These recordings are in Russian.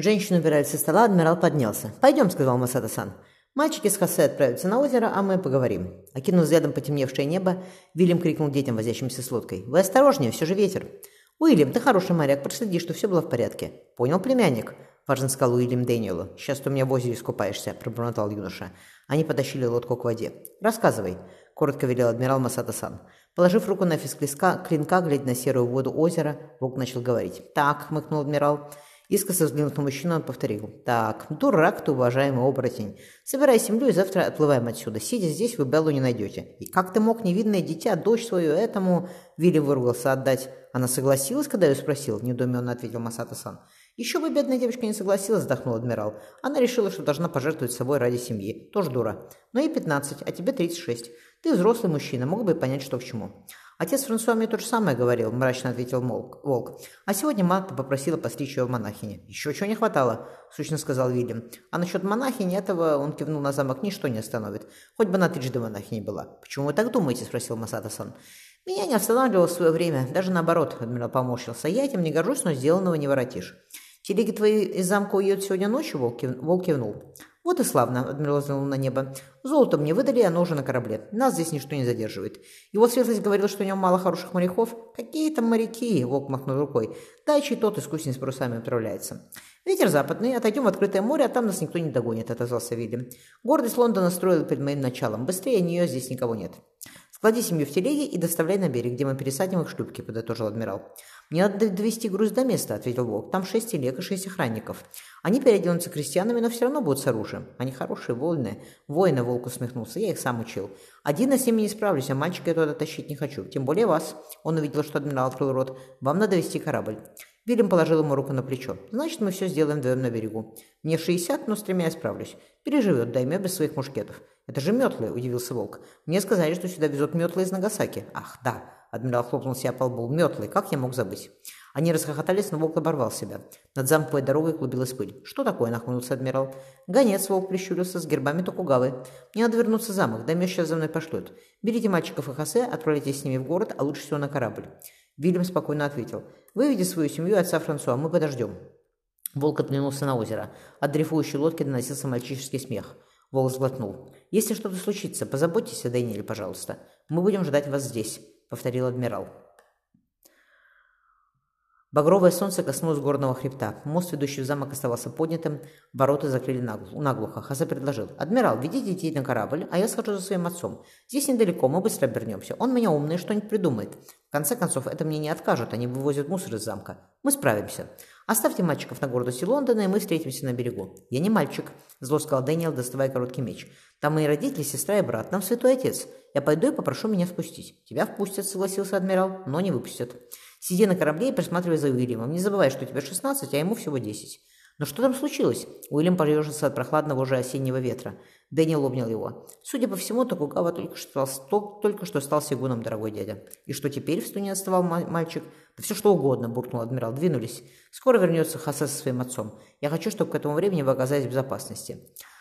Женщину убирали со стола, адмирал поднялся. «Пойдем», — сказал Масада-сан. «Мальчики с Хосе отправятся на озеро, а мы поговорим». Окинув взглядом потемневшее небо, Вильям крикнул детям, возящимся с лодкой. «Вы осторожнее, все же ветер». «Уильям, ты хороший моряк, проследи, что все было в порядке». «Понял, племянник?» – важно сказал Уильям Дэниелу. «Сейчас ты у меня в озере искупаешься», – пробормотал юноша. Они потащили лодку к воде. «Рассказывай», – коротко велел адмирал Масата-сан. Положив руку на фис клинка, глядя на серую воду озера, Волк начал говорить. «Так», – хмыкнул адмирал, – Искоса взглянув на мужчину, он повторил. «Так, дурак ты, уважаемый оборотень. Собирай землю и завтра отплываем отсюда. Сидя здесь, вы Беллу не найдете. И как ты мог невинное дитя, дочь свою этому...» Вилли выругался отдать. «Она согласилась, когда я спросил?» – недоуменно ответил Масата-сан. «Еще бы бедная девочка не согласилась», – вздохнул адмирал. «Она решила, что должна пожертвовать собой ради семьи. Тоже дура. Но ей 15, а тебе 36. Ты взрослый мужчина, мог бы понять, что к чему». «Отец Франсуа мне то же самое говорил», – мрачно ответил Волк. «А сегодня Марта попросила постричь ее в монахине». «Еще чего не хватало», – сущно сказал Вильям. «А насчет монахини этого, он кивнул на замок, ничто не остановит. Хоть бы она трижды монахиней была». «Почему вы так думаете?» – спросил Масата-сан. «Меня не останавливало в свое время. Даже наоборот», – адмирал поморщился. «Я этим не горжусь, но сделанного не воротишь». «Телеги твои из замка уедут сегодня ночью?» – Волк кивнул. «Вот и славно», — адмирал взглянул на небо. «Золото мне выдали, оно уже на корабле. Нас здесь ничто не задерживает. Его светлость говорил, что у него мало хороших моряков. Какие там моряки?» — Волк махнул рукой. «Дайчий тот искусен с парусами отправляется». «Ветер западный, отойдем в открытое море, а там нас никто не догонит», — отозвался Вильям. «Гордость Лондона строил перед моим началом. Быстрее нее здесь никого нет». «Склади семью в телеге и доставляй на берег, где мы пересадим их шлюпки», — подытожил адмирал. «Мне надо довести груз до места», — ответил Волк. «Там шесть телег и шесть охранников. Они переоденутся крестьянами, но все равно будут с оружием. Они хорошие, вольные». Воины Волк усмехнулся. «Я их сам учил. Один я с ними не справлюсь, а мальчика я туда тащить не хочу. Тем более вас». Он увидел, что адмирал открыл рот. «Вам надо вести корабль». Вильям положил ему руку на плечо. «Значит, мы все сделаем вдвоем на берегу. Мне шестьдесят, но с тремя я справлюсь. Переживет Даймё без своих мушкетов». «Это же метлы», — удивился Волк. «Мне сказали, что сюда везут метлы из Нагасаки». «Ах, да». Адмирал хлопнул себя по лбу. Метлы, как я мог забыть? Они расхохотались, но волк оборвал себя. Над замковой дорогой клубилась пыль. «Что такое?» – нахмурился адмирал. «Гонец», – волк прищурился, – «с гербами Токугавы. Мне надо вернуться в замок, да сейчас за мной пошлют. Берите мальчиков и Хосе, отправляйтесь с ними в город, а лучше всего на корабль». Вильям спокойно ответил. «Выведи свою семью отца Франсуа, мы подождем». Волк отглянулся на озеро. От дрейфующей лодки доносился мальчишеский смех. Волк сглотнул. «Если что-то случится, позаботьтесь о Дэниеле, пожалуйста. Мы будем ждать вас здесь». — повторил адмирал. Багровое солнце коснулось горного хребта. Мост, ведущий в замок, оставался поднятым, ворота закрыли наглухо. Хаса предложил. «Адмирал, ведите детей на корабль, а я схожу за своим отцом. Здесь недалеко, мы быстро обернемся. Он меня умный, что-нибудь придумает. В конце концов, это мне не откажут, они вывозят мусор из замка. Мы справимся. Оставьте мальчиков на гордости Лондона, и мы встретимся на берегу. Я не мальчик, зло сказал Дэниел, доставая короткий меч. Там мои родители, сестра и брат, нам святой отец. Я пойду и попрошу меня впустить. Тебя впустят, согласился адмирал, но не выпустят. Сиди на корабле и присматривай за Уильямом. Не забывай, что тебе 16, а ему всего 10. Но что там случилось? Уильям поежился от прохладного уже осеннего ветра. Дэниел обнял его. Судя по всему, Токугава только что, стал, только что стал сигуном, дорогой дядя. И что теперь, в стуне отставал мальчик? Да все что угодно, буркнул адмирал. Двинулись. Скоро вернется Хасе со своим отцом. Я хочу, чтобы к этому времени вы оказались в безопасности.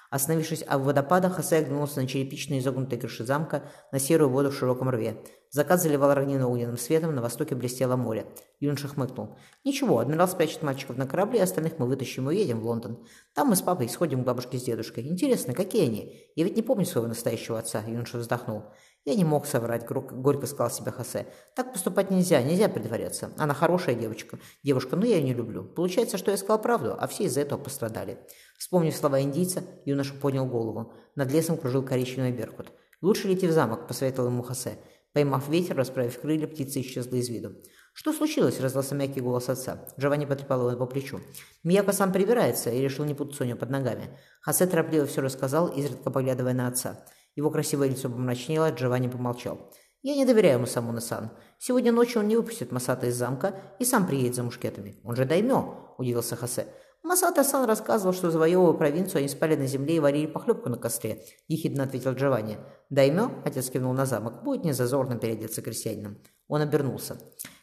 Остановившись в водопадах, Хосе оглянулся на черепичные изогнутые крыши замка, на серую воду в широком рве. Закат заливал равнину огненным светом, на востоке блестело море. Юноша хмыкнул. «Ничего, адмирал спрячет мальчиков на корабле, остальных мы вытащим и уедем в Лондон. Там мы с папой сходим к бабушке с дедушкой. Интересно, какие они? Я ведь не помню своего настоящего отца», — юноша вздохнул. «Я не мог соврать», — горько сказал себе Хосе. «Так поступать нельзя, нельзя притворяться. Она хорошая девочка, девушка, но я ее не люблю. Получается, что я сказал правду, а все из-за этого пострадали». Вспомнив слова индийца, юноша поднял голову. Над лесом кружил коричневый беркут. «Лучше лети в замок», — посоветовал ему Хосе. Поймав ветер, расправив крылья, птица исчезла из виду. «Что случилось?» – раздался мягкий голос отца. Джованни потрепал его по плечу. Мияко сам прибирается и решил не путаться у него под ногами. Хосе торопливо все рассказал, изредка поглядывая на отца. Его красивое лицо помрачнело, Джованни помолчал. «Я не доверяю ему самому Сан. Сегодня ночью он не выпустит Масата из замка и сам приедет за мушкетами. Он же даймё!» – удивился Хосе. Масата-сан рассказывал, что завоевывая провинцию, они спали на земле и варили похлебку на костре, — ехидно ответил Джованни. Даймё, — отец кивнул на замок, — будет незазорно переодеться крестьянином. Он обернулся.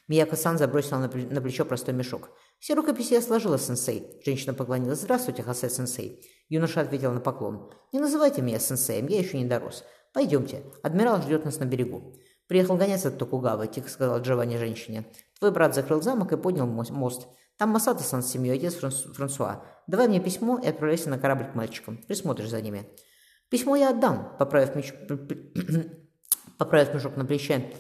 Мияко-сан забросила на, плечо простой мешок. «Все рукописи я сложила, сенсей». Женщина поклонилась. «Здравствуйте, Хосе-сенсей». Юноша ответил на поклон. «Не называйте меня сенсеем, я еще не дорос. Пойдемте, адмирал ждет нас на берегу». «Приехал гонец от Токугавы», — тихо сказал Джованни женщине. «Твой брат закрыл замок и поднял мост. Там Масата-сан с семьей, отец Франсу, Франсуа. Давай мне письмо и отправляйся на корабль к мальчикам. Присмотришь за ними». «Письмо я отдам», — поправив, меч... поправив мешок на плече,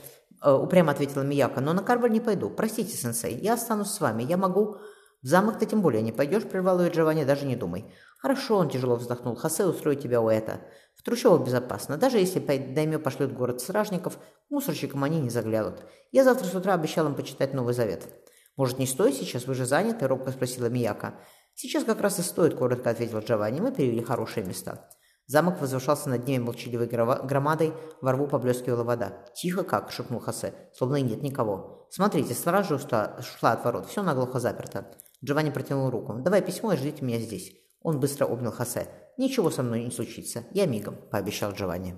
э, упрямо ответила Мияка, «но на корабль не пойду. Простите, сенсей, я останусь с вами. Я могу...» «В замок ты тем более не пойдешь», — прервал ее Джованни, «даже не думай». «Хорошо», — он тяжело вздохнул, «Хосе устроит тебя у это. В трущобах безопасно. Даже если Даймё пошлет город стражников, мусорщикам они не заглянут. Я завтра с утра обещал им почитать Новый Завет». «Может, не стоит сейчас? Вы же заняты?» — робко спросила Мияка. «Сейчас как раз и стоит», — коротко ответил Джованни. «Мы перевели хорошие места». Замок возвышался над ними молчаливой громадой, во рву поблескивала вода. «Тихо как!» — шепнул Хосе, словно и нет никого. «Смотрите, стража ушла от ворот, все наглухо заперто». Джованни протянул руку. «Давай письмо и ждите меня здесь». Он быстро обнял Хосе. «Ничего со мной не случится. Я мигом», — пообещал Джованни.